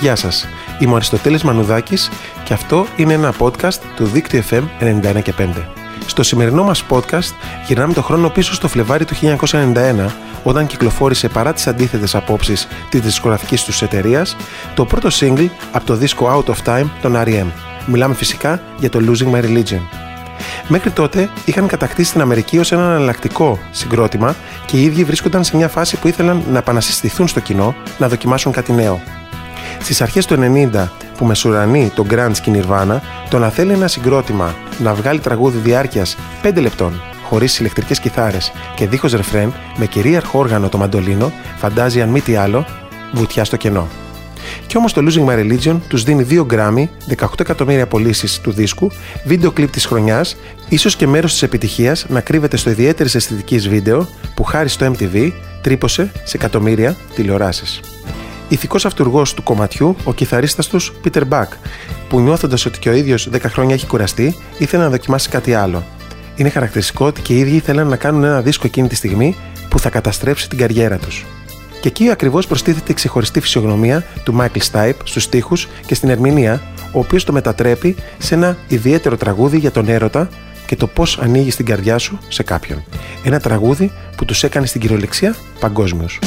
Γεια σας, είμαι ο Αριστοτέλης Μανουδάκης και αυτό είναι ένα podcast του Δίκτυο FM 91 και 5. Στο σημερινό μας podcast γυρνάμε το χρόνο πίσω στο Φλεβάρι του 1991 όταν κυκλοφόρησε παρά τις αντίθετες απόψεις της δισκογραφικής τους εταιρείας το πρώτο single από το δίσκο Out of Time των R.E.M. Μιλάμε φυσικά για το Losing My Religion. Μέχρι τότε είχαν κατακτήσει την Αμερική ως ένα εναλλακτικό συγκρότημα και οι ίδιοι βρίσκονταν σε μια φάση που ήθελαν να επανασυστηθούν στο κοινό, να δοκιμάσουν κάτι νέο. Στις αρχές του 90, που μεσουρανεί τον Grunge και η Nirvana, το να θέλει ένα συγκρότημα να βγάλει τραγούδι διάρκειας 5 λεπτών, χωρίς ηλεκτρικές κιθάρες και δίχως ρεφρέν, με κυρίαρχο όργανο το μαντολίνο, φαντάζει αν μη τι άλλο, βουτιά στο κενό. Κι όμως το Losing My Religion τους δίνει 2 γκράμμι, 18 εκατομμύρια πωλήσεις του δίσκου, βίντεο κλιπ της χρονιάς, ίσως και μέρος της επιτυχίας να κρύβεται στο ιδιαίτερης αισθητικής βίντεο που χάρη στο MTV τρύπωσε σε εκατομμύρια τηλεοράσεις ηθικός αυτούργος του κομματιού, ο κιθαρίστας τους Peter Buck, που νιώθοντας ότι και ο ίδιος 10 χρόνια έχει κουραστεί, ήθελε να δοκιμάσει κάτι άλλο. Είναι χαρακτηριστικό ότι και οι ίδιοι ήθελαν να κάνουν ένα δίσκο εκείνη τη στιγμή που θα καταστρέψει την καριέρα τους. Και εκεί ακριβώς προστίθεται η ξεχωριστή φυσιογνωμία του Michael Stipe στους στίχους και στην ερμηνεία, ο οποίος το μετατρέπει σε ένα ιδιαίτερο τραγούδι για τον έρωτα και το πώς ανοίγει την καρδιά σου σε κάποιον. Ένα τραγούδι που τους έκανε στην κυριολεξία παγκόσμιος.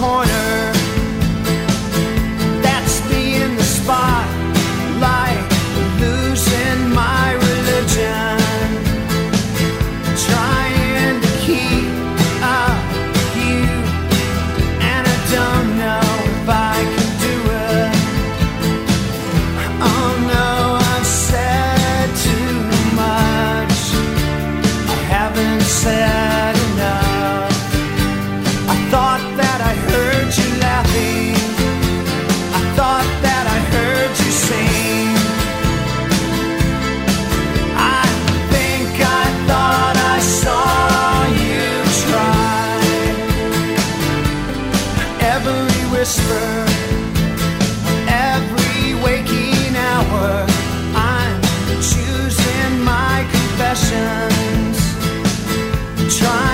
corner. Every whisper every waking hour. I'm choosing my confessions. Trying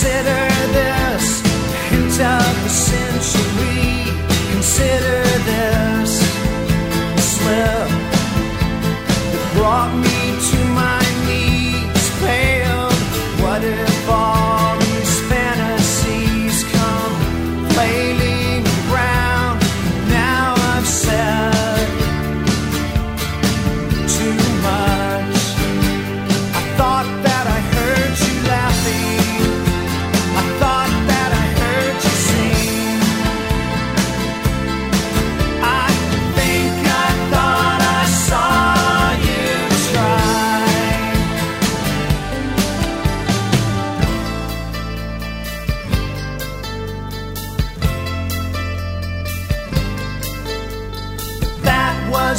Consider this hint of the century. Consider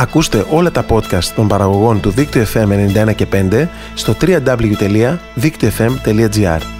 Ακούστε όλα τα podcast των παραγωγών του Δίκτυο FM 91 και 5 στο www.δίκτυοfm.gr.